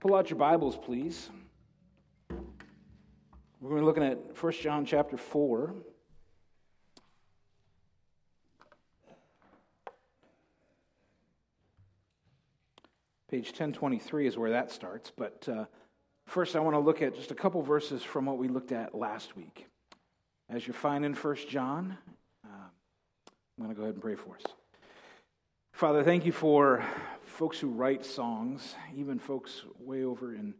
Pull out your Bibles, please. We're going to be looking at 1 John chapter 4. Page 1023 is where that starts. But uh, first, I want to look at just a couple verses from what we looked at last week. As you're finding 1 John, uh, I'm going to go ahead and pray for us. Father, thank you for folks who write songs, even folks way over in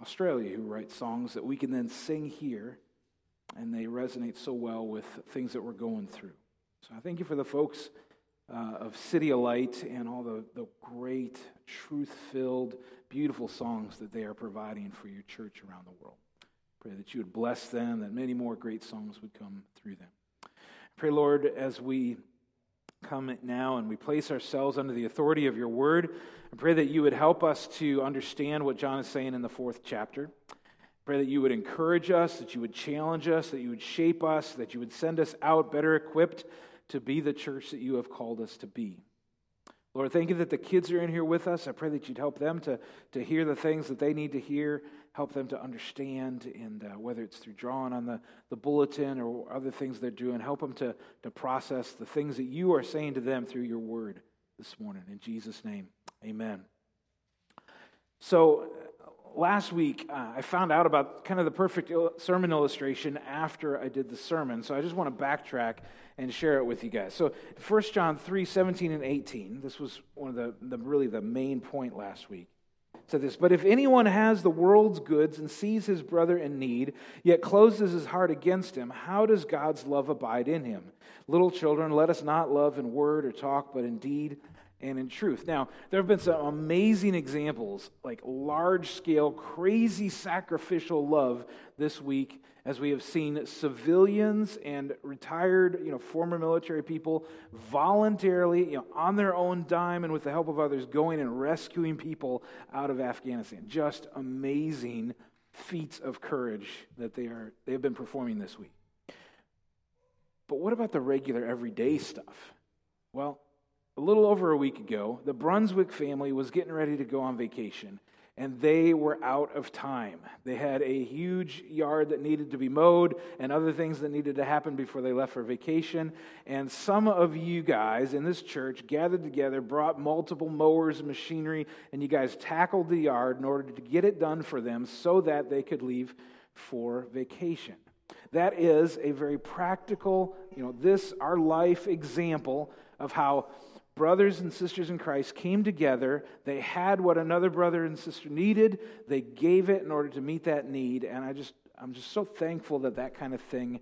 Australia who write songs that we can then sing here, and they resonate so well with things that we're going through. So I thank you for the folks uh, of Light and all the, the great, truth filled, beautiful songs that they are providing for your church around the world. Pray that you would bless them, that many more great songs would come through them. Pray, Lord, as we come now and we place ourselves under the authority of your word. I pray that you would help us to understand what John is saying in the fourth chapter. Pray that you would encourage us, that you would challenge us, that you would shape us, that you would send us out better equipped to be the church that you have called us to be. Lord, thank you that the kids are in here with us. I pray that you'd help them to, to hear the things that they need to hear, help them to understand, and uh, whether it's through drawing on the, the bulletin or other things they're doing, help them to, to process the things that you are saying to them through your word this morning. In Jesus' name, amen. So, last week, uh, I found out about kind of the perfect il- sermon illustration after I did the sermon. So I just want to backtrack and share it with you guys. So 1 John 3 17 and 18, this was one of the, the really the main point last week. Said this, but if anyone has the world's goods and sees his brother in need, yet closes his heart against him, how does God's love abide in him? Little children, let us not love in word or talk, but in deed and in truth. Now, there have been some amazing examples, like large scale, crazy sacrificial love this week, as we have seen civilians and retired, you know, former military people voluntarily, you know, on their own dime and with the help of others, going and rescuing people out of Afghanistan. Just amazing feats of courage that they are they have been performing this week. But what about the regular everyday stuff? Well, a little over a week ago, the Brunswick family was getting ready to go on vacation, and they were out of time. They had a huge yard that needed to be mowed and other things that needed to happen before they left for vacation. And some of you guys in this church gathered together, brought multiple mowers and machinery, and you guys tackled the yard in order to get it done for them so that they could leave for vacation. That is a very practical, you know, this, our life example of how brothers and sisters in Christ came together. They had what another brother and sister needed. They gave it in order to meet that need. And I just, I'm just so thankful that that kind of thing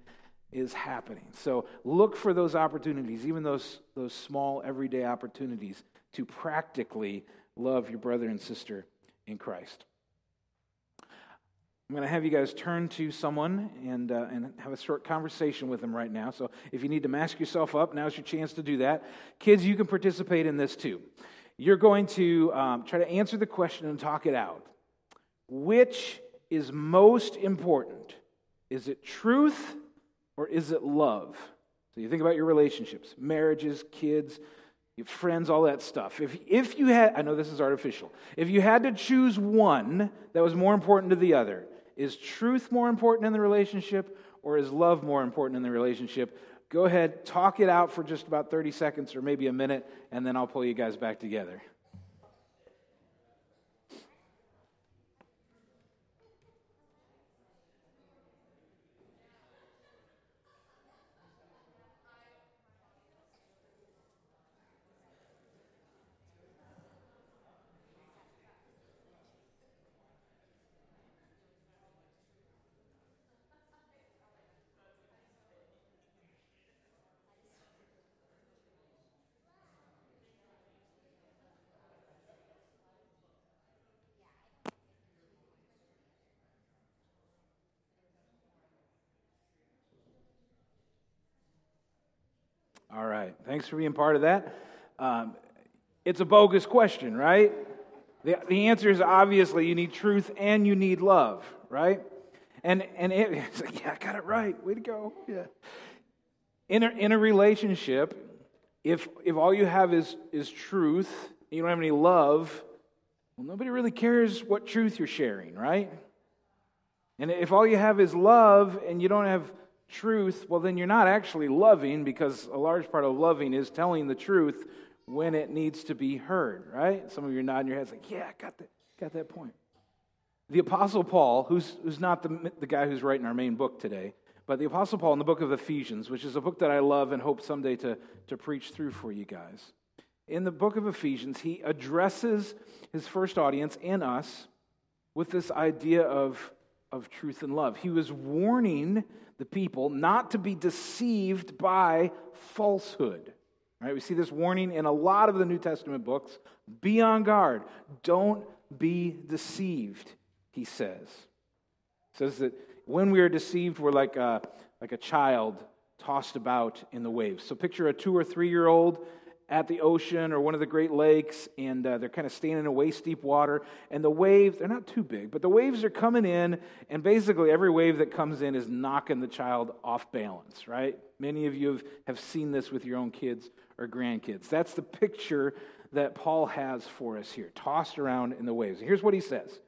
is happening. So look for those opportunities, even those, those small everyday opportunities, to practically love your brother and sister in Christ. I'm going to have you guys turn to someone and, uh, and have a short conversation with them right now. So if you need to mask yourself up, now's your chance to do that. Kids, you can participate in this too. You're going to um, try to answer the question and talk it out. Which is most important? Is it truth or is it love? So you think about your relationships, marriages, kids, your friends, all that stuff. If, if you had, I know this is artificial, if you had to choose one that was more important to the other, is truth more important in the relationship or is love more important in the relationship? Go ahead, talk it out for just about 30 seconds or maybe a minute, and then I'll pull you guys back together. All right. Thanks for being part of that. Um, it's a bogus question, right? The, the answer is obviously you need truth and you need love, right? And, and it, it's like, yeah, I got it right. Way to go. Yeah. In a, in a relationship, if, if all you have is, is truth, you don't have any love, Well, nobody really cares what truth you're sharing, right? And if all you have is love and you don't have truth, well, then you're not actually loving because a large part of loving is telling the truth when it needs to be heard, right? Some of you are nodding your heads like, yeah, I got that, got that point. The Apostle Paul, who's, who's not the, the guy who's writing our main book today, but the Apostle Paul in the book of Ephesians, which is a book that I love and hope someday to, to preach through for you guys. In the book of Ephesians, he addresses his first audience and us with this idea of, of truth and love. He was warning the people not to be deceived by falsehood. Right? We see this warning in a lot of the New Testament books. Be on guard. Don't be deceived, he says. He says that when we are deceived, we're like a, like a child tossed about in the waves. So picture a two or three year old at the ocean or one of the Great Lakes, and uh, they're kind of standing in waist deep water. And the waves, they're not too big, but the waves are coming in, and basically every wave that comes in is knocking the child off balance, right? Many of you have, have seen this with your own kids or grandkids. That's the picture that Paul has for us here, tossed around in the waves. Here's what he says.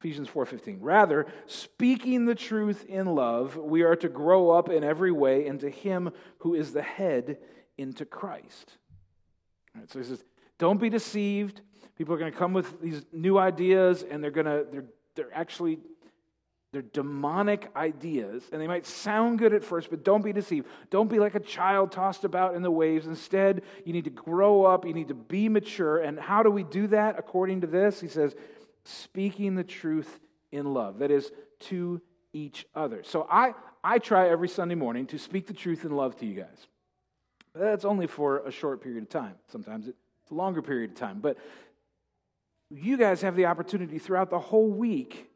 Ephesians 4:15. Rather, speaking the truth in love, we are to grow up in every way into him who is the head into Christ. Right, so he says, don't be deceived. People are going to come with these new ideas and they're going to they're they're actually they're demonic ideas, and they might sound good at first, but don't be deceived. Don't be like a child tossed about in the waves. Instead, you need to grow up, you need to be mature. And how do we do that according to this? He says, speaking the truth in love. That is, to each other. So I, I try every Sunday morning to speak the truth in love to you guys. That's only for a short period of time. Sometimes it's a longer period of time. But you guys have the opportunity throughout the whole week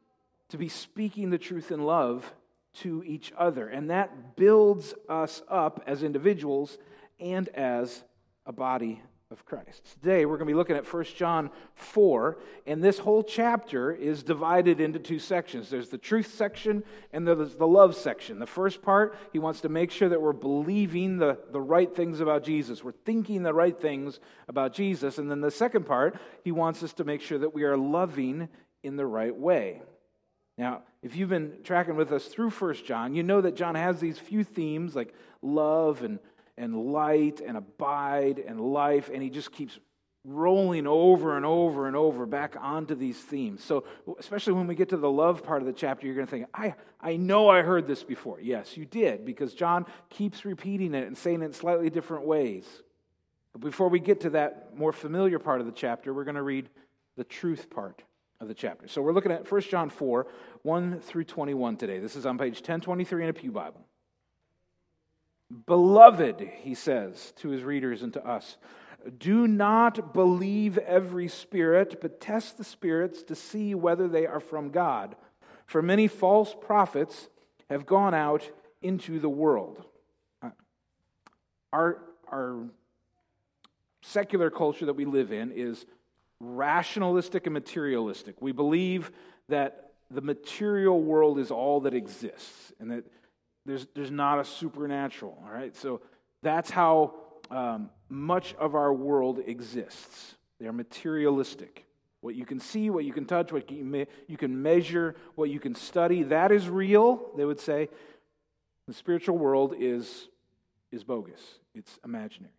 to be speaking the truth in love to each other. And that builds us up as individuals and as a body of Christ. Today we're going to be looking at 1 John 4, and this whole chapter is divided into two sections. There's the truth section and there's the love section. The first part, he wants to make sure that we're believing the, the right things about Jesus. We're thinking the right things about Jesus. And then the second part, he wants us to make sure that we are loving in the right way. Now, if you've been tracking with us through 1 John, you know that John has these few themes like love and and light and abide and life, and he just keeps rolling over and over and over back onto these themes. So, especially when we get to the love part of the chapter, you're going to think, I, I know I heard this before. Yes, you did, because John keeps repeating it and saying it in slightly different ways. But before we get to that more familiar part of the chapter, we're going to read the truth part of the chapter. So, we're looking at 1 John 4 1 through 21 today. This is on page 1023 in a Pew Bible. Beloved, he says to his readers and to us, do not believe every spirit, but test the spirits to see whether they are from God. For many false prophets have gone out into the world. Uh, our, our secular culture that we live in is rationalistic and materialistic. We believe that the material world is all that exists and that there's, there's not a supernatural, all right? So that's how um, much of our world exists. They're materialistic. What you can see, what you can touch, what you, me- you can measure, what you can study, that is real, they would say. The spiritual world is, is bogus, it's imaginary.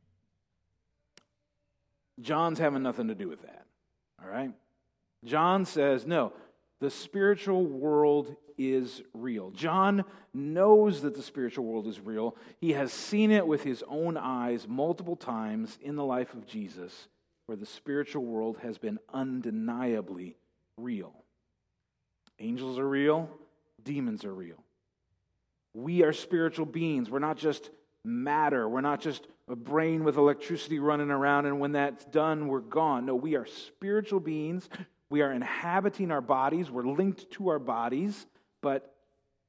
John's having nothing to do with that, all right? John says, no, the spiritual world is real. John knows that the spiritual world is real. He has seen it with his own eyes multiple times in the life of Jesus, where the spiritual world has been undeniably real. Angels are real, demons are real. We are spiritual beings. We're not just matter. We're not just a brain with electricity running around, and when that's done, we're gone. No, we are spiritual beings. We are inhabiting our bodies. We're linked to our bodies but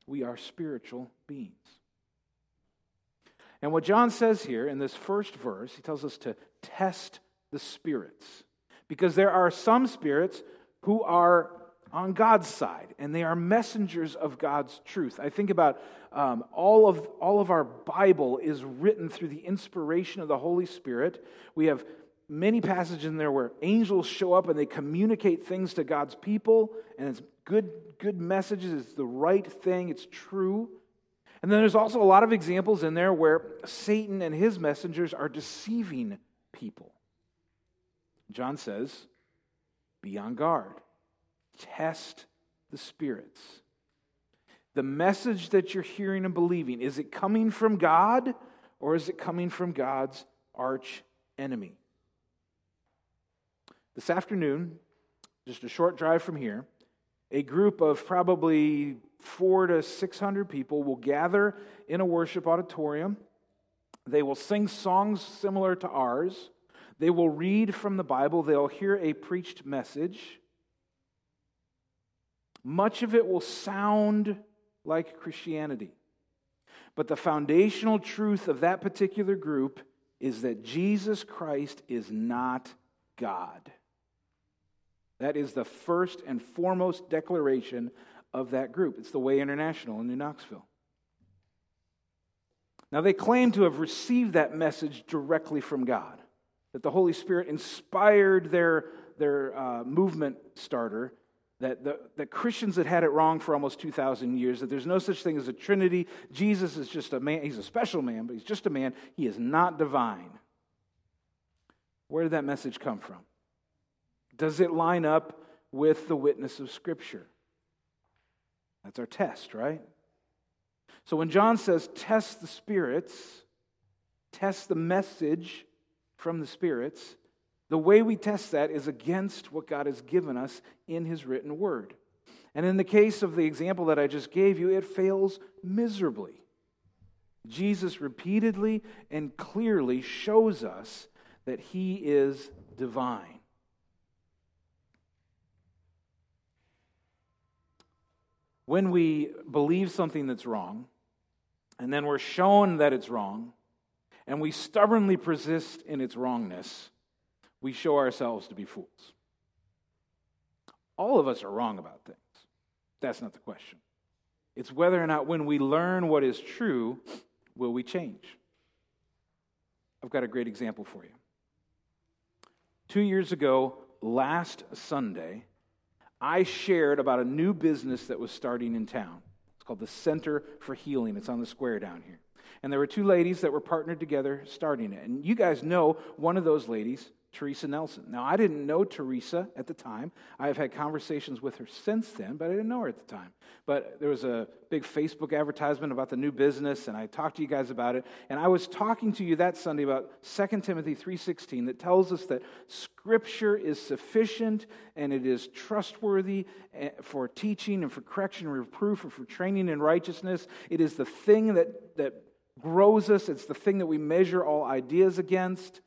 we are spiritual beings. And what John says here in this first verse, he tells us to test the spirits. Because there are some spirits who are on God's side, and they are messengers of God's truth. I think about um, all, of, all of our Bible is written through the inspiration of the Holy Spirit. We have many passages in there where angels show up and they communicate things to God's people, and it's good, good messages, it's the right thing, it's true. And then there's also a lot of examples in there where Satan and his messengers are deceiving people. John says, be on guard, test the spirits. The message that you're hearing and believing, is it coming from God or is it coming from God's arch enemy? This afternoon, just a short drive from here, a group of probably four to 600 people will gather in a worship auditorium. They will sing songs similar to ours. They will read from the Bible. They'll hear a preached message. Much of it will sound like Christianity. But the foundational truth of that particular group is that Jesus Christ is not God. That is the first and foremost declaration of that group. It's the Way International in New Knoxville. Now, they claim to have received that message directly from God, that the Holy Spirit inspired their, their uh, movement starter, that the, that Christians had had it wrong for almost 2,000 years, that there's no such thing as a Trinity. Jesus is just a man. He's a special man, but he's just a man. He is not divine. Where did that message come from? Does it line up with the witness of Scripture? That's our test, right? So when John says test the spirits, test the message from the spirits, the way we test that is against what God has given us in his written word. And in the case of the example that I just gave you, it fails miserably. Jesus repeatedly and clearly shows us that he is divine. When we believe something that's wrong, and then we're shown that it's wrong, and we stubbornly persist in its wrongness, we show ourselves to be fools. All of us are wrong about things. That's not the question. It's whether or not, when we learn what is true, will we change. I've got a great example for you. Two years ago, last Sunday, I shared about a new business that was starting in town. It's called the Center for Healing. It's on the square down here. And there were two ladies that were partnered together starting it. And you guys know one of those ladies Teresa Nelson. Now, I didn't know Teresa at the time. I have had conversations with her since then, but I didn't know her at the time. But there was a big Facebook advertisement about the new business, and I talked to you guys about it. And I was talking to you that Sunday about 2 Timothy 3.16 that tells us that Scripture is sufficient and it is trustworthy eh, for teaching and for correction and reproof and for training in righteousness. It is the thing that, that grows us. It's the thing that we measure all ideas against.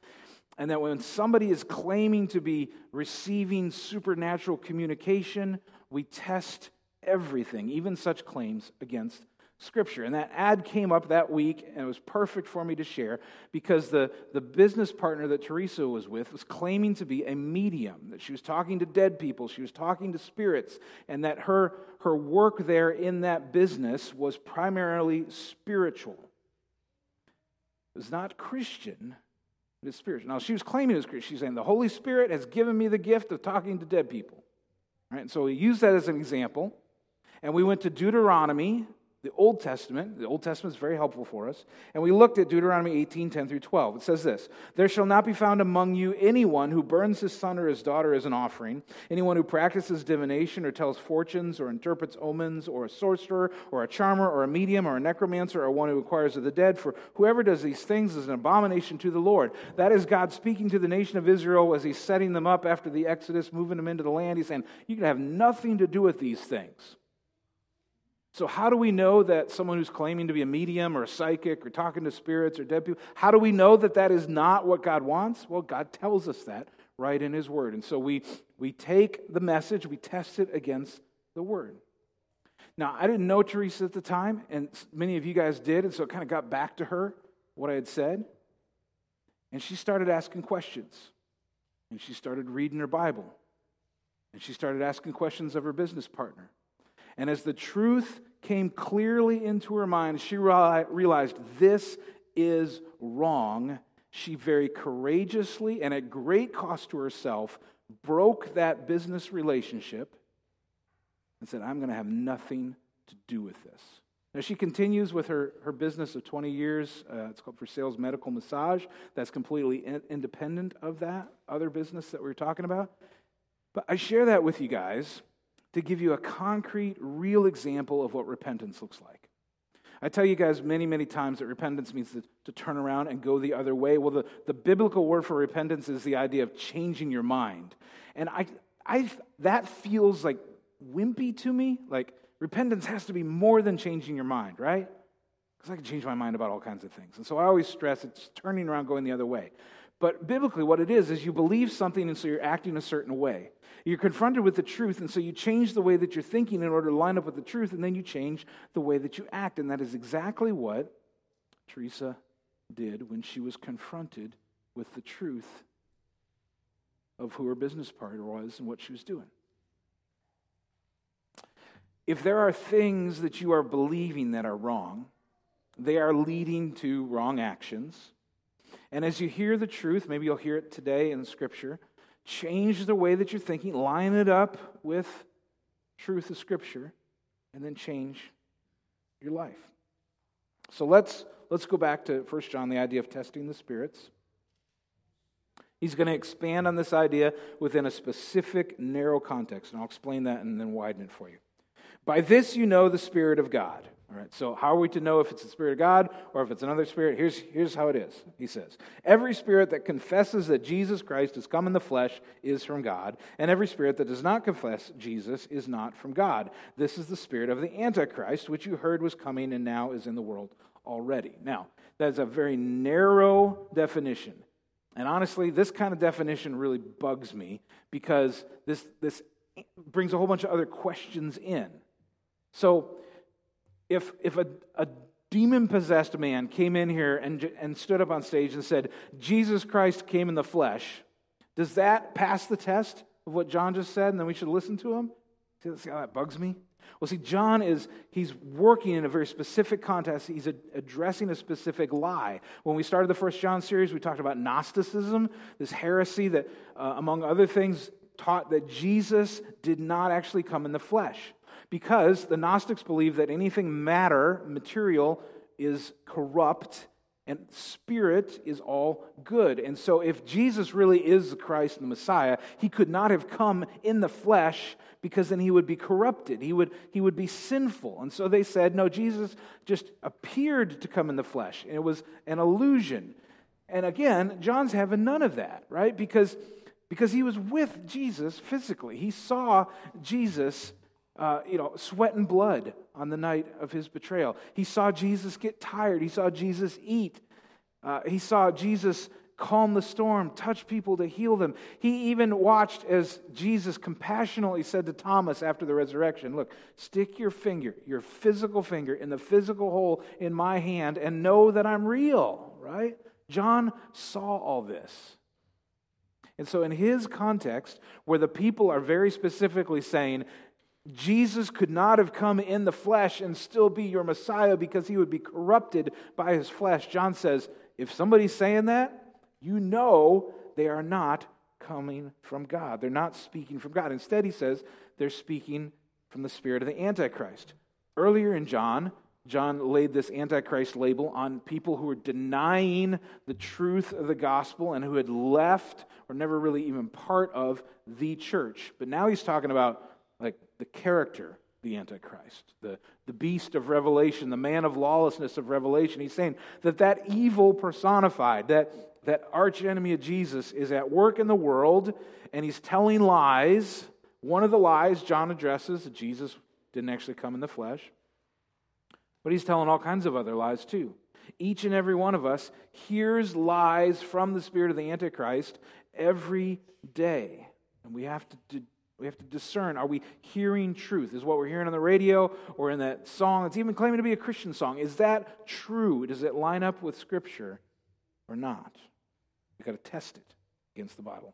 And that when somebody is claiming to be receiving supernatural communication, we test everything, even such claims, against Scripture. And that ad came up that week, and it was perfect for me to share because the, the business partner that Teresa was with was claiming to be a medium, that she was talking to dead people, she was talking to spirits, and that her, her work there in that business was primarily spiritual. It was not Christian, it is spiritual. Now, she was claiming it was Christian. She's saying, The Holy Spirit has given me the gift of talking to dead people. Right? And so we use that as an example. And we went to Deuteronomy the Old Testament. The Old Testament is very helpful for us. And we looked at Deuteronomy 18, 10 through 12. It says this There shall not be found among you anyone who burns his son or his daughter as an offering, anyone who practices divination or tells fortunes or interprets omens, or a sorcerer, or a charmer, or a medium, or a necromancer, or one who inquires of the dead. For whoever does these things is an abomination to the Lord. That is God speaking to the nation of Israel as he's setting them up after the Exodus, moving them into the land. He's saying, You can have nothing to do with these things. So, how do we know that someone who's claiming to be a medium or a psychic or talking to spirits or dead people, how do we know that that is not what God wants? Well, God tells us that right in His Word. And so we, we take the message, we test it against the Word. Now, I didn't know Teresa at the time, and many of you guys did, and so it kind of got back to her what I had said. And she started asking questions. And she started reading her Bible. And she started asking questions of her business partner. And as the truth came clearly into her mind, she realized this is wrong she very courageously and at great cost to herself broke that business relationship and said, I'm going to have nothing to do with this. Now, she continues with her, her business of 20 years. Uh, it's called For Sales Medical Massage. That's completely in, independent of that other business that we are talking about. But I share that with you guys to give you a concrete, real example of what repentance looks like. I tell you guys many, many times that repentance means to, to, turn around and go the other way. Well, the, the biblical word for repentance is the idea of changing your mind. And I, I, that feels like wimpy to me. Like, repentance has to be more than changing your mind, right? Because I can change my mind about all kinds of things. And so I always stress it's turning around, going the other way. But biblically, what it is, is you believe something, and so you're acting a certain way. You're confronted with the truth, and so you change the way that you're thinking in order to line up with the truth, and then you change the way that you act. And that is exactly what Teresa did when she was confronted with the truth of who her business partner was and what she was doing. If there are things that you are believing that are wrong, they are leading to wrong actions. And as you hear the truth, maybe you'll hear it today in Scripture, change the way that you're thinking, line it up with truth of Scripture, and then change your life. So let's, let's go back to 1 John, the idea of testing the spirits. He's going to expand on this idea within a specific, narrow context, and I'll explain that and then widen it for you. By this you know the Spirit of God. All right, so how are we to know if it's the Spirit of God or if it's another Spirit? Here's, here's how it is. He says, Every spirit that confesses that Jesus Christ has come in the flesh is from God, and every spirit that does not confess Jesus is not from God. This is the spirit of the Antichrist, which you heard was coming and now is in the world already. Now, that's a very narrow definition. And honestly, this kind of definition really bugs me because this, this brings a whole bunch of other questions in. So, if, if a, a demon possessed man came in here and, and stood up on stage and said, Jesus Christ came in the flesh, does that pass the test of what John just said and then we should listen to him? See, how that bugs me? Well, see, John is, he's working in a very specific context. He's addressing a specific lie. When we started the First John series, we talked about Gnosticism, this heresy that, uh, among other things, taught that Jesus did not actually come in the flesh because the Gnostics believe that anything matter, material, is corrupt and spirit is all good. And so, if Jesus really is the Christ and the Messiah, he could not have come in the flesh because then he would be corrupted. He would, he would be sinful. And so they said, no, Jesus just appeared to come in the flesh, and it was an illusion. And again, John's having none of that, right? Because, because he was with Jesus physically. He saw Jesus uh, you know, sweat and blood on the night of his betrayal. He saw Jesus get tired. He saw Jesus eat. Uh, he saw Jesus calm the storm, touch people to heal them. He even watched as Jesus compassionately said to Thomas after the resurrection, Look, stick your finger, your physical finger, in the physical hole in my hand and know that I'm real, right? John saw all this. And so, in his context, where the people are very specifically saying, Jesus could not have come in the flesh and still be your Messiah because he would be corrupted by his flesh. John says, if somebody's saying that, you know they are not coming from God. They're not speaking from God. Instead, he says they're speaking from the spirit of the Antichrist. Earlier in John, John laid this Antichrist label on people who were denying the truth of the gospel and who had left or never really even part of the church. But now he's talking about like the character, the Antichrist, the, the beast of Revelation, the man of lawlessness of Revelation. He's saying that that evil personified, that, that archenemy of Jesus is at work in the world, and he's telling lies. One of the lies John addresses that Jesus didn't actually come in the flesh, but he's telling all kinds of other lies too. Each and every one of us hears lies from the spirit of the Antichrist every day. And we have to we have to discern are we hearing truth? Is what we're hearing on the radio or in that song that's even claiming to be a Christian song, is that true? Does it line up with Scripture or not? We've got to test it against the Bible.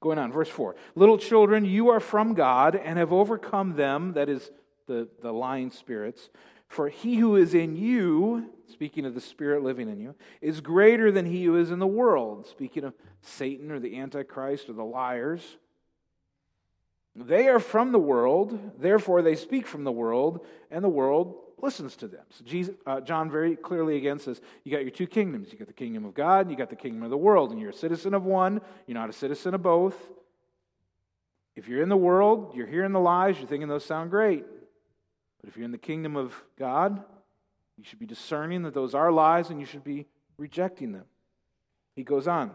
Going on, verse 4 Little children, you are from God and have overcome them, that is, the, the lying spirits, For he who is in you, speaking of the Spirit living in you, is greater than he who is in the world, speaking of Satan or the Antichrist or the liars. They are from the world, therefore they speak from the world, and the world listens to them. So Jesus, uh, John very clearly again says, you got your two kingdoms. You got the kingdom of God, and you got the kingdom of the world, and you're a citizen of one. You're not a citizen of both. If you're in the world, you're hearing the lies, you're thinking those sound great. But if you're in the kingdom of God, you should be discerning that those are lies, and you should be rejecting them. He goes on.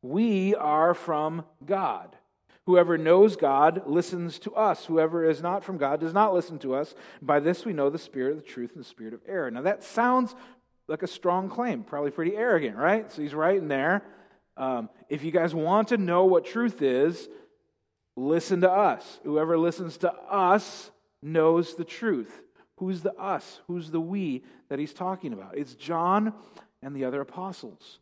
We are from God. Whoever knows God listens to us. Whoever is not from God does not listen to us. By this we know the spirit of the truth and the spirit of error. Now that sounds like a strong claim, probably pretty arrogant, right? So he's right in there. Um, if you guys want to know what truth is, listen to us. Whoever listens to us knows the truth. Who's the us? Who's the we that he's talking about? It's John and the other apostles.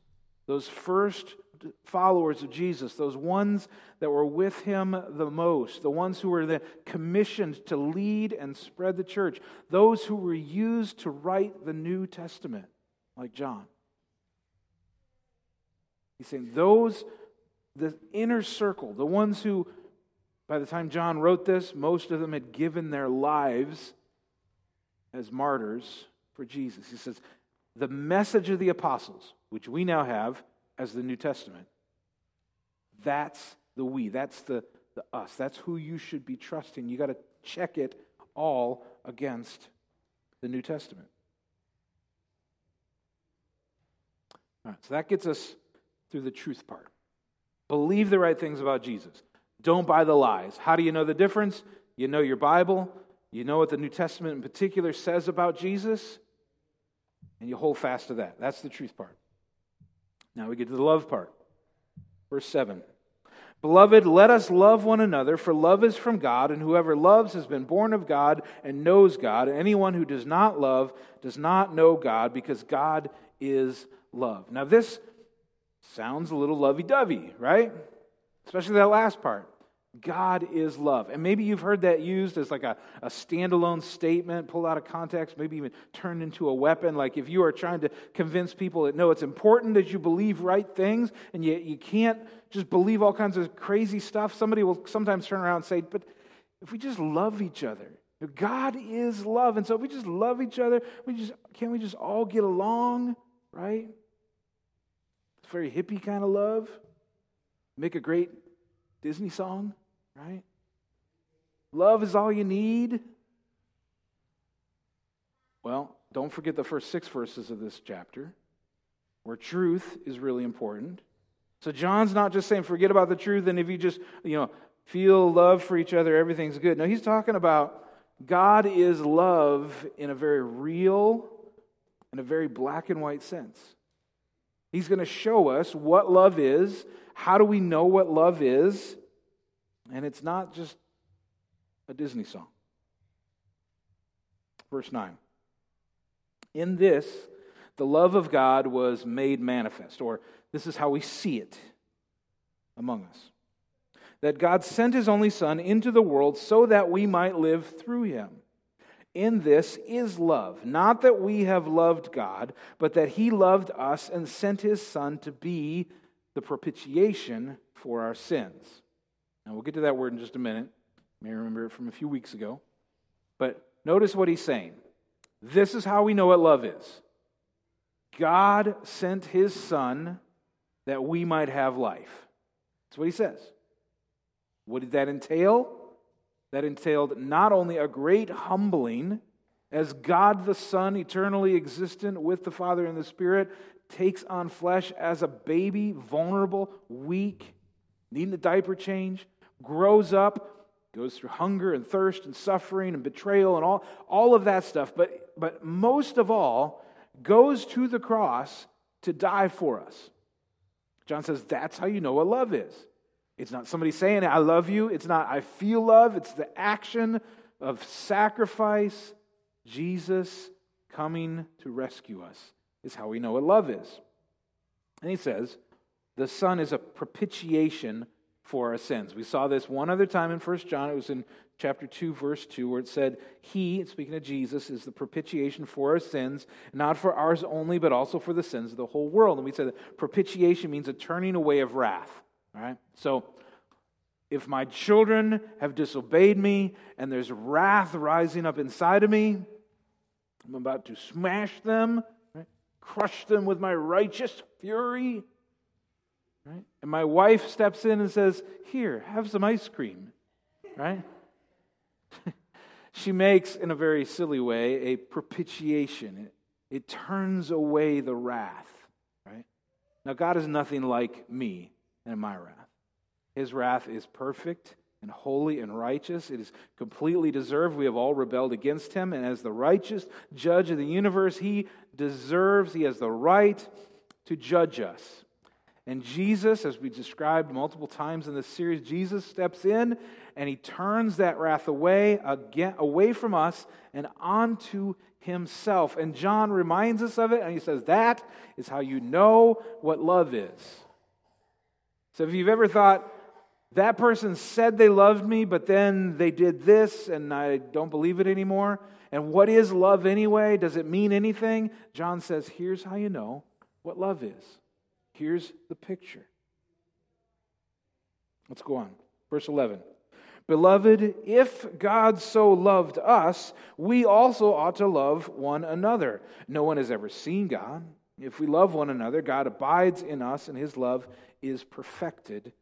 Those first followers of Jesus, those ones that were with him the most, the ones who were commissioned to lead and spread the church, those who were used to write the New Testament, like John. He's saying those, the inner circle, the ones who, by the time John wrote this, most of them had given their lives as martyrs for Jesus. He says, the message of the apostles, which we now have, as the New Testament. That's the we. That's the, the us. That's who you should be trusting. You got to check it all against the New Testament. All right, so that gets us through the truth part. Believe the right things about Jesus. Don't buy the lies. How do you know the difference? You know your Bible, you know what the New Testament in particular says about Jesus, and you hold fast to that. That's the truth part. Now we get to the love part. Verse 7. Beloved, let us love one another, for love is from God, and whoever loves has been born of God and knows God. Anyone who does not love does not know God, because God is love. Now, this sounds a little lovey dovey, right? Especially that last part. God is love. And maybe you've heard that used as like a, a standalone statement, pulled out of context, maybe even turned into a weapon. Like if you are trying to convince people that no, it's important that you believe right things and you, you can't just believe all kinds of crazy stuff. Somebody will sometimes turn around and say, but if we just love each other, God is love. And so if we just love each other, we just can't we just all get along, right? It's very hippie kind of love. Make a great Disney song right? Love is all you need. Well, don't forget the first six verses of this chapter, where truth is really important. So John's not just saying forget about the truth, and if you just, you know, feel love for each other, everything's good. No, he's talking about God is love in a very real in a very black and white sense. He's going to show us what love is. How do we know what love is? And it's not just a Disney song. Verse 9. In this, the love of God was made manifest, or this is how we see it among us. That God sent his only Son into the world so that we might live through him. In this is love, not that we have loved God, but that he loved us and sent his Son to be the propitiation for our sins. Now, we'll get to that word in just a minute. You may remember it from a few weeks ago. But notice what he's saying. This is how we know what love is God sent his Son that we might have life. That's what he says. What did that entail? That entailed not only a great humbling, as God the Son, eternally existent with the Father and the Spirit, takes on flesh as a baby, vulnerable, weak, needing a diaper change, grows up, goes through hunger and thirst and suffering and betrayal and all, all of that stuff, but, but most of all, goes to the cross to die for us. John says that's how you know what love is. It's not somebody saying, I love you. It's not, I feel love. It's the action of sacrifice. Jesus coming to rescue us is how we know what love is. And he says, the Son is a propitiation for our sins. We saw this one other time in 1 John. It was in chapter 2, verse 2, where it said, He, speaking of Jesus, is the propitiation for our sins, not for ours only, but also for the sins of the whole world. And we said that propitiation means a turning away of wrath. All right? So, if my children have disobeyed me and there's wrath rising up inside of me, I'm about to smash them, right? crush them with my righteous fury. Right? And my wife steps in and says, Here, have some ice cream. Right? she makes, in a very silly way, a propitiation. It, it turns away the wrath. Right? Now, God is nothing like me and my wrath. His wrath is perfect and holy and righteous. It is completely deserved. We have all rebelled against him. And as the righteous judge of the universe, he deserves, he has the right to judge us. And Jesus, as we described multiple times in this series, Jesus steps in and he turns that wrath away again, away from us and onto himself. And John reminds us of it and he says, That is how you know what love is. So if you've ever thought, that person said they loved me, but then they did this and I don't believe it anymore. And what is love anyway? Does it mean anything? John says, Here's how you know what love is. Here's the picture. Let's go on. Verse 11. Beloved, if God so loved us, we also ought to love one another. No one has ever seen God. If we love one another, God abides in us, and his love is perfected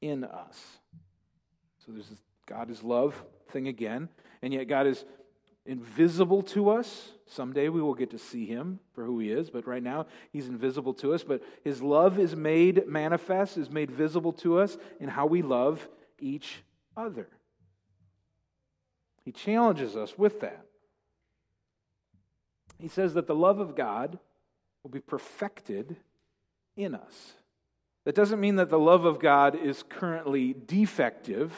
in us. So there's this God is love thing again, and yet God is invisible to us. Someday we will get to see him for who he is, but right now he's invisible to us. But his love is made manifest, is made visible to us in how we love each other. He challenges us with that. He says that the love of God will be perfected in us. That doesn't mean that the love of God is currently defective.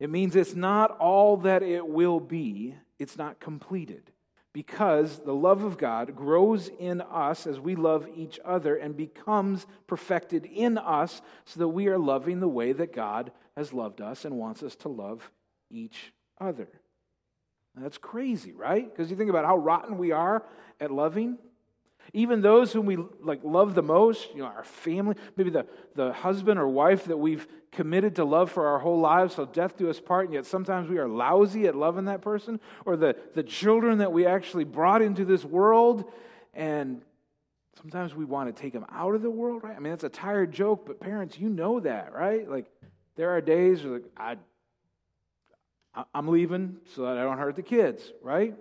It means it's not all that it will be it's not completed because the love of God grows in us as we love each other and becomes perfected in us so that we are loving the way that God has loved us and wants us to love each other. Now, that's crazy, right? Because you think about how rotten we are at loving. Even those whom we like love the most, you know, our family, maybe the, the husband or wife that we've committed to love for our whole lives, so death do us part, and yet sometimes we are lousy at loving that person, or the, the children that we actually brought into this world, and sometimes we want to take them out of the world, right? I mean, that's a tired joke, but parents, you know that, right? Like, there are days where like, I, I'm leaving so that I don't hurt the kids, right?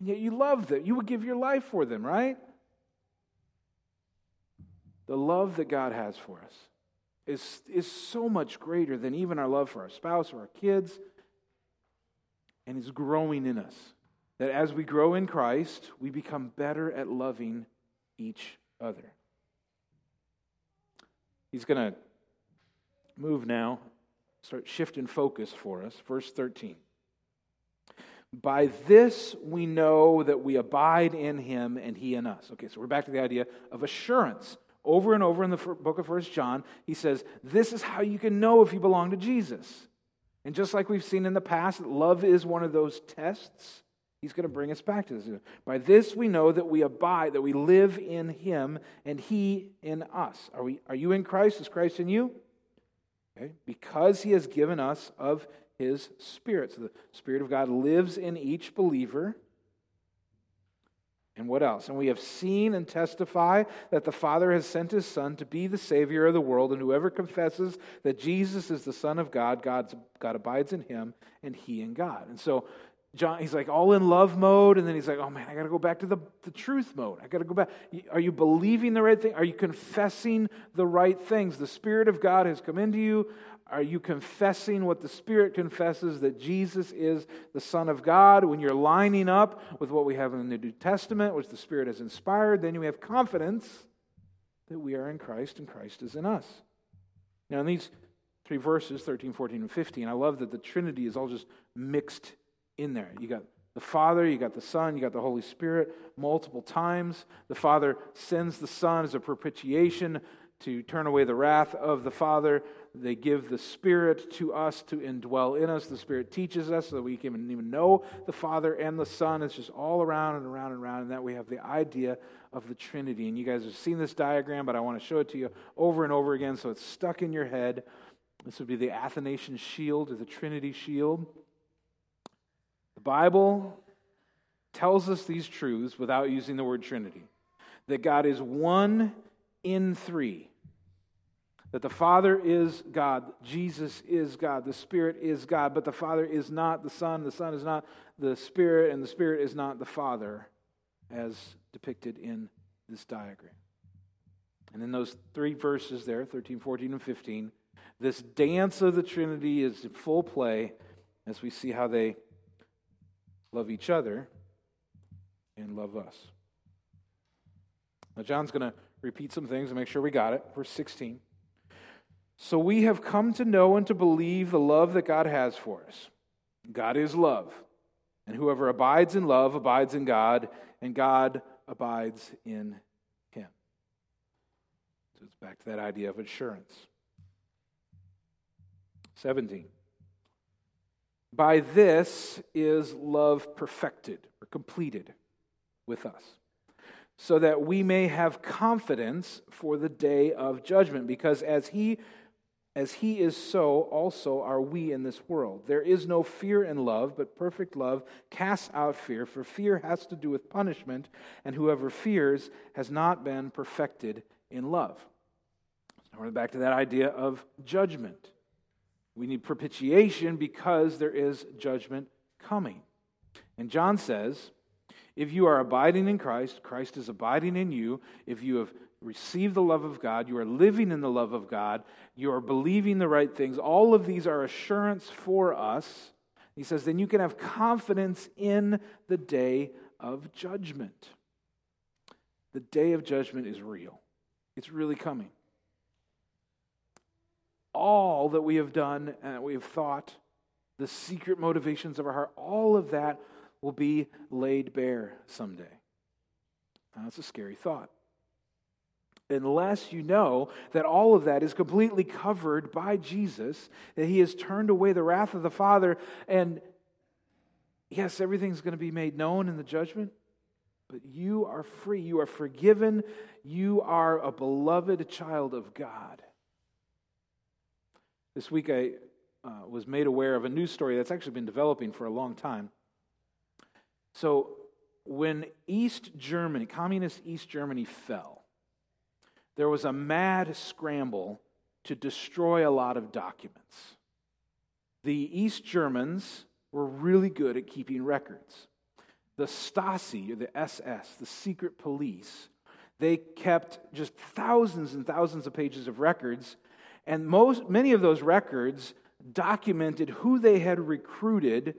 And yet you love them. You would give your life for them, right? The love that God has for us is, is so much greater than even our love for our spouse or our kids. And is growing in us. That as we grow in Christ, we become better at loving each other. He's going to move now, start shifting focus for us. Verse 13. By this we know that we abide in him and he in us. Okay, so we're back to the idea of assurance. Over and over in the book of First John, he says, This is how you can know if you belong to Jesus. And just like we've seen in the past, love is one of those tests. He's going to bring us back to this. By this we know that we abide, that we live in him and he in us. Are, we, are you in Christ? Is Christ in you? Okay. Because he has given us of his Spirit. So the Spirit of God lives in each believer. And what else? And we have seen and testify that the Father has sent his Son to be the Savior of the world, and whoever confesses that Jesus is the Son of God, God's, God abides in him, and he in God. And so John, he's like all in love mode, and then he's like, oh man, I got to go back to the, the truth mode. I got to go back. Are you believing the right thing? Are you confessing the right things? The Spirit of God has come into you. Are you confessing what the Spirit confesses that Jesus is the Son of God? When you're lining up with what we have in the New Testament, which the Spirit has inspired, then you have confidence that we are in Christ and Christ is in us. Now, in these three verses, 13, 14, and 15, I love that the Trinity is all just mixed in there. You got the Father, you got the Son, you got the Holy Spirit multiple times. The Father sends the Son as a propitiation to turn away the wrath of the Father. They give the Spirit to us to indwell in us. The Spirit teaches us so that we can even know the Father and the Son. It's just all around and around and around. And that we have the idea of the Trinity. And you guys have seen this diagram, but I want to show it to you over and over again so it's stuck in your head. This would be the Athanasian shield or the Trinity shield. The Bible tells us these truths without using the word Trinity that God is one in three. That the Father is God, Jesus is God, the Spirit is God, but the Father is not the Son, the Son is not the Spirit, and the Spirit is not the Father, as depicted in this diagram. And in those three verses there, 13, 14, and 15, this dance of the Trinity is in full play as we see how they love each other and love us. Now, John's going to repeat some things and make sure we got it. Verse 16. So we have come to know and to believe the love that God has for us. God is love. And whoever abides in love abides in God, and God abides in him. So it's back to that idea of assurance. 17. By this is love perfected or completed with us, so that we may have confidence for the day of judgment, because as he as he is so also are we in this world. There is no fear in love, but perfect love casts out fear, for fear has to do with punishment, and whoever fears has not been perfected in love. Now we're back to that idea of judgment. We need propitiation because there is judgment coming. And John says, if you are abiding in Christ, Christ is abiding in you. If you have received the love of God, you are living in the love of God, you are believing the right things. All of these are assurance for us. He says, then you can have confidence in the day of judgment. The day of judgment is real, it's really coming all that we have done and that we have thought, the secret motivations of our heart, all of that will be laid bare someday. Now, that's a scary thought. Unless you know that all of that is completely covered by Jesus, that He has turned away the wrath of the Father, and yes, everything's going to be made known in the judgment, but you are free. You are forgiven. You are a beloved child of God. This week I uh, was made aware of a news story that's actually been developing for a long time. So, when East Germany, communist East Germany fell, there was a mad scramble to destroy a lot of documents. The East Germans were really good at keeping records. The Stasi, or the SS, the secret police, they kept just thousands and thousands of pages of records and most, many of those records documented who they had recruited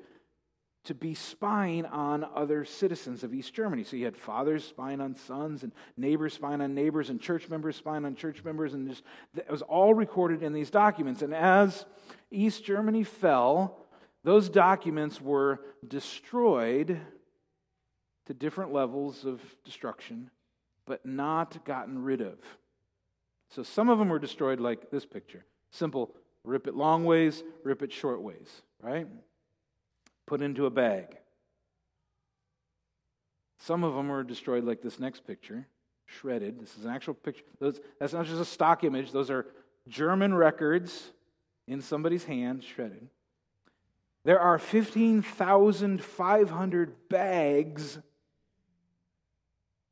to be spying on other citizens of East Germany. So you had fathers spying on sons, and neighbors spying on neighbors, and church members spying on church members, and just, it was all recorded in these documents. And as East Germany fell, those documents were destroyed to different levels of destruction, but not gotten rid of. So some of them were destroyed like this picture simple rip it long ways, rip it short ways, right? Put into a bag. Some of them were destroyed like this next picture, shredded. This is an actual picture. Those, that's not just a stock image, those are German records in somebody's hand, shredded. There are 15,500 bags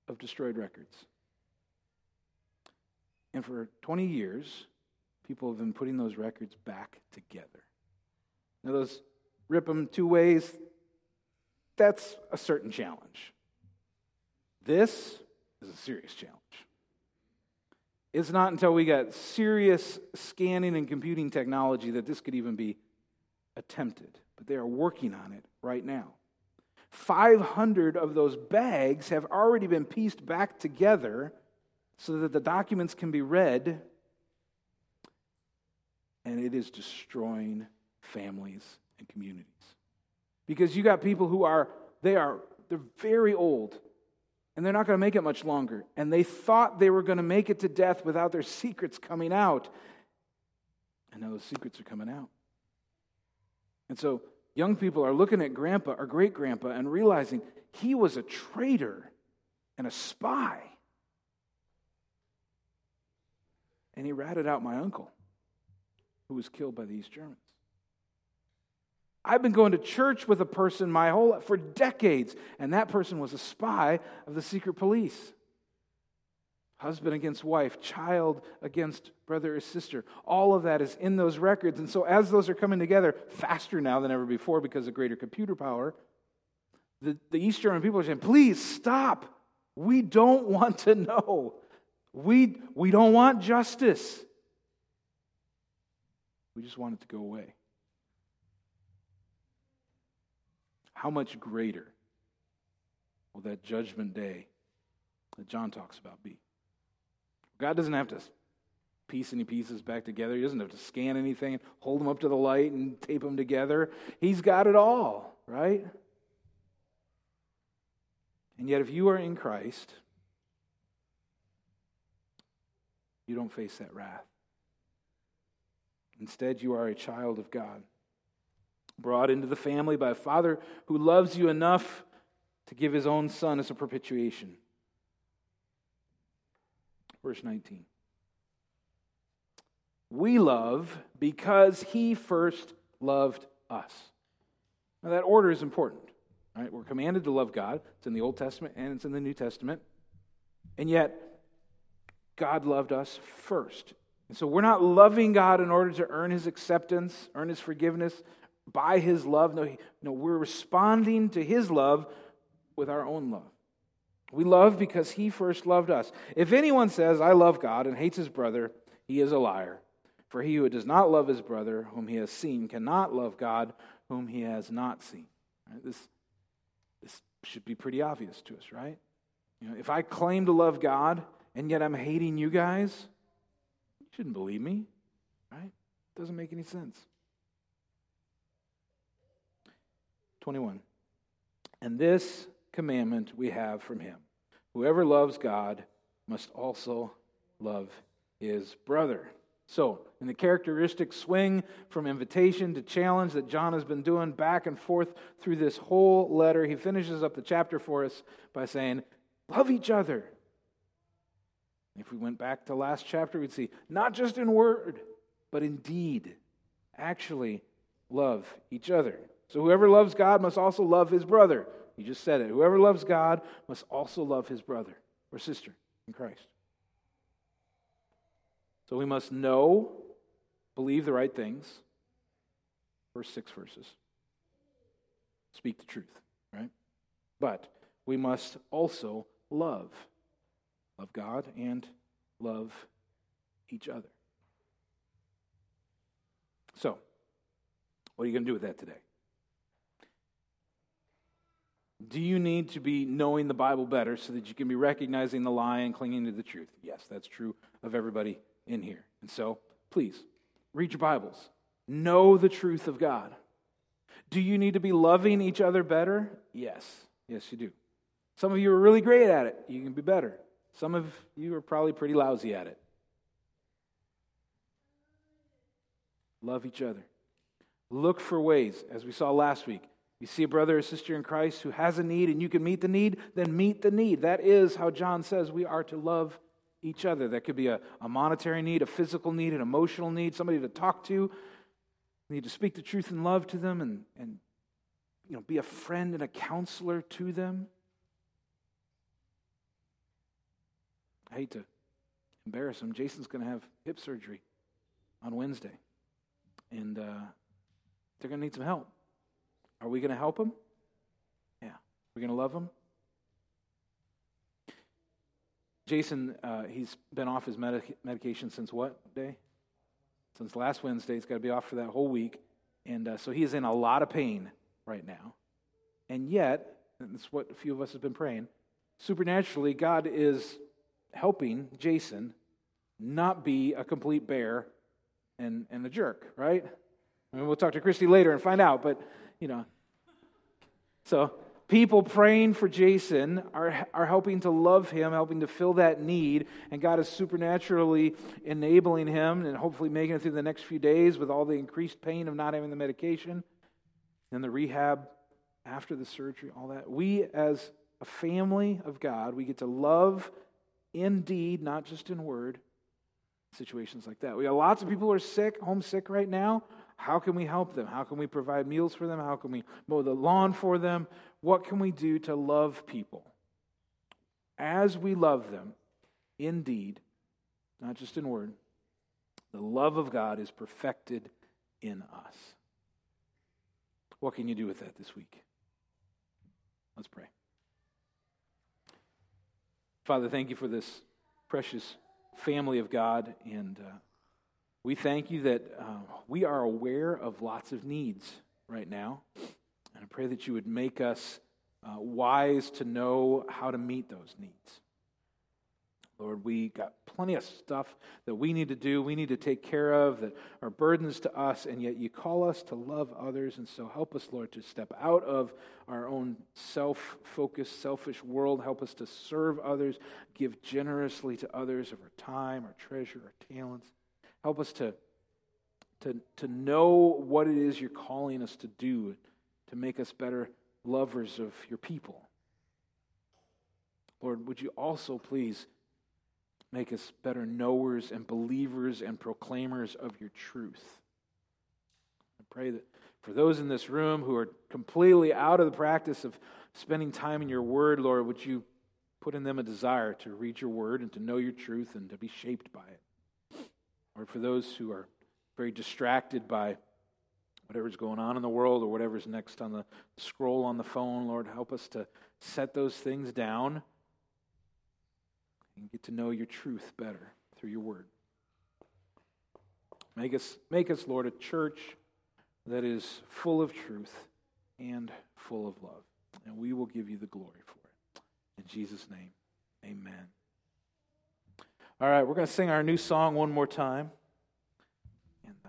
of destroyed records. And for 20 years, people have been putting those records back together. Now, those rip them two ways, that's a certain challenge. This is a serious challenge. It's not until we got serious scanning and computing technology that this could even be attempted, but they are working on it right now. 500 of those bags have already been pieced back together so that the documents can be read, and it is destroying families and communities. Because you got people who are, they are, they're very old, and they're not going to make it much longer. And they thought they were going to make it to death without their secrets coming out. And now those secrets are coming out. And so young people are looking at grandpa or great grandpa and realizing he was a traitor and a spy. And he ratted out my uncle, who was killed by these Germans. I've been going to church with a person my whole for decades, and that person was a spy of the secret police. Husband against wife, child against brother or sister. All of that is in those records. And so, as those are coming together faster now than ever before because of greater computer power, the, the East German people are saying, please stop. We don't want to know. We, we don't want justice. We just want it to go away. How much greater will that judgment day that John talks about be? God doesn't have to piece any pieces back together. He doesn't have to scan anything hold them up to the light and tape them together. He's got it all, right? And yet, if you are in Christ, you don't face that wrath. Instead, you are a child of God brought into the family by a father who loves you enough to give his own son as a propitiation. Verse 19. We love because he first loved us. Now, that order is important. Right? We're commanded to love God. It's in the Old Testament and it's in the New Testament. And yet, God loved us first. And so we're not loving God in order to earn his acceptance, earn his forgiveness, by his love. No, no, we're responding to his love with our own love. We love because he first loved us. If anyone says, I love God and hates his brother, he is a liar. For he who does not love his brother whom he has seen cannot love God whom he has not seen. Right? This, this should be pretty obvious to us, right? You know, if I claim to love God and yet I'm hating you guys, you shouldn't believe me, right? Doesn't make any sense. 21. And this commandment we have from him whoever loves God must also love his brother. So, in the characteristic swing from invitation to challenge that John has been doing back and forth through this whole letter, he finishes up the chapter for us by saying, Love each other. If we went back to last chapter, we'd see not just in word, but in deed. Actually, love each other. So whoever loves God must also love his brother. He just said it. Whoever loves God must also love his brother or sister in Christ. So we must know, believe the right things. First six verses. Speak the truth, right? But we must also love. Love God and love each other. So, what are you going to do with that today? Do you need to be knowing the Bible better so that you can be recognizing the lie and clinging to the truth? Yes, that's true of everybody in here. And so, please, read your Bibles. Know the truth of God. Do you need to be loving each other better? Yes. Yes, you do. Some of you are really great at it. You can be better. Some of you are probably pretty lousy at it. Love each other. Look for ways, as we saw last week, you see a brother or sister in Christ who has a need and you can meet the need, then meet the need. That is how John says we are to love each other. That could be a, a monetary need, a physical need, an emotional need, somebody to talk to. You need to speak the truth and love to them and, and you know, be a friend and a counselor to them. I hate to embarrass him. Jason's going to have hip surgery on Wednesday. And uh, they're going to need some help. Are we going to help him? Yeah. We're going to love him? Jason, uh, he's been off his medic- medication since what day? Since last Wednesday. He's got to be off for that whole week. And uh, so he is in a lot of pain right now. And yet, and what a few of us have been praying, supernaturally, God is helping Jason not be a complete bear and, and a jerk, right? I mean, we'll talk to Christy later and find out, but you know. So people praying for Jason are, are helping to love him, helping to fill that need, and God is supernaturally enabling him and hopefully making it through the next few days with all the increased pain of not having the medication and the rehab after the surgery, all that. We, as a family of God, we get to love in deed, not just in word, situations like that. We got lots of people who are sick, homesick right now. How can we help them? How can we provide meals for them? How can we mow the lawn for them? What can we do to love people? As we love them, in deed, not just in word, the love of God is perfected in us. What can you do with that this week? Let's pray. Father, thank you for this precious family of God, and uh, we thank you that uh, we are aware of lots of needs right now. And I pray that you would make us uh, wise to know how to meet those needs. Lord, we got plenty of stuff that we need to do, we need to take care of that are burdens to us, and yet you call us to love others. And so help us, Lord, to step out of our own self focused, selfish world. Help us to serve others, give generously to others of our time, our treasure, our talents. Help us to, to, to know what it is you're calling us to do to make us better lovers of your people. Lord, would you also please make us better knowers and believers and proclaimers of your truth? I pray that for those in this room who are completely out of the practice of spending time in your word, Lord, would you put in them a desire to read your word and to know your truth and to be shaped by it? Or for those who are very distracted by whatever's going on in the world or whatever's next on the scroll on the phone, Lord, help us to set those things down and get to know your truth better through your word. Make us, make us, Lord, a church that is full of truth and full of love. And we will give you the glory for it. In Jesus' name, amen. All right, we're going to sing our new song one more time.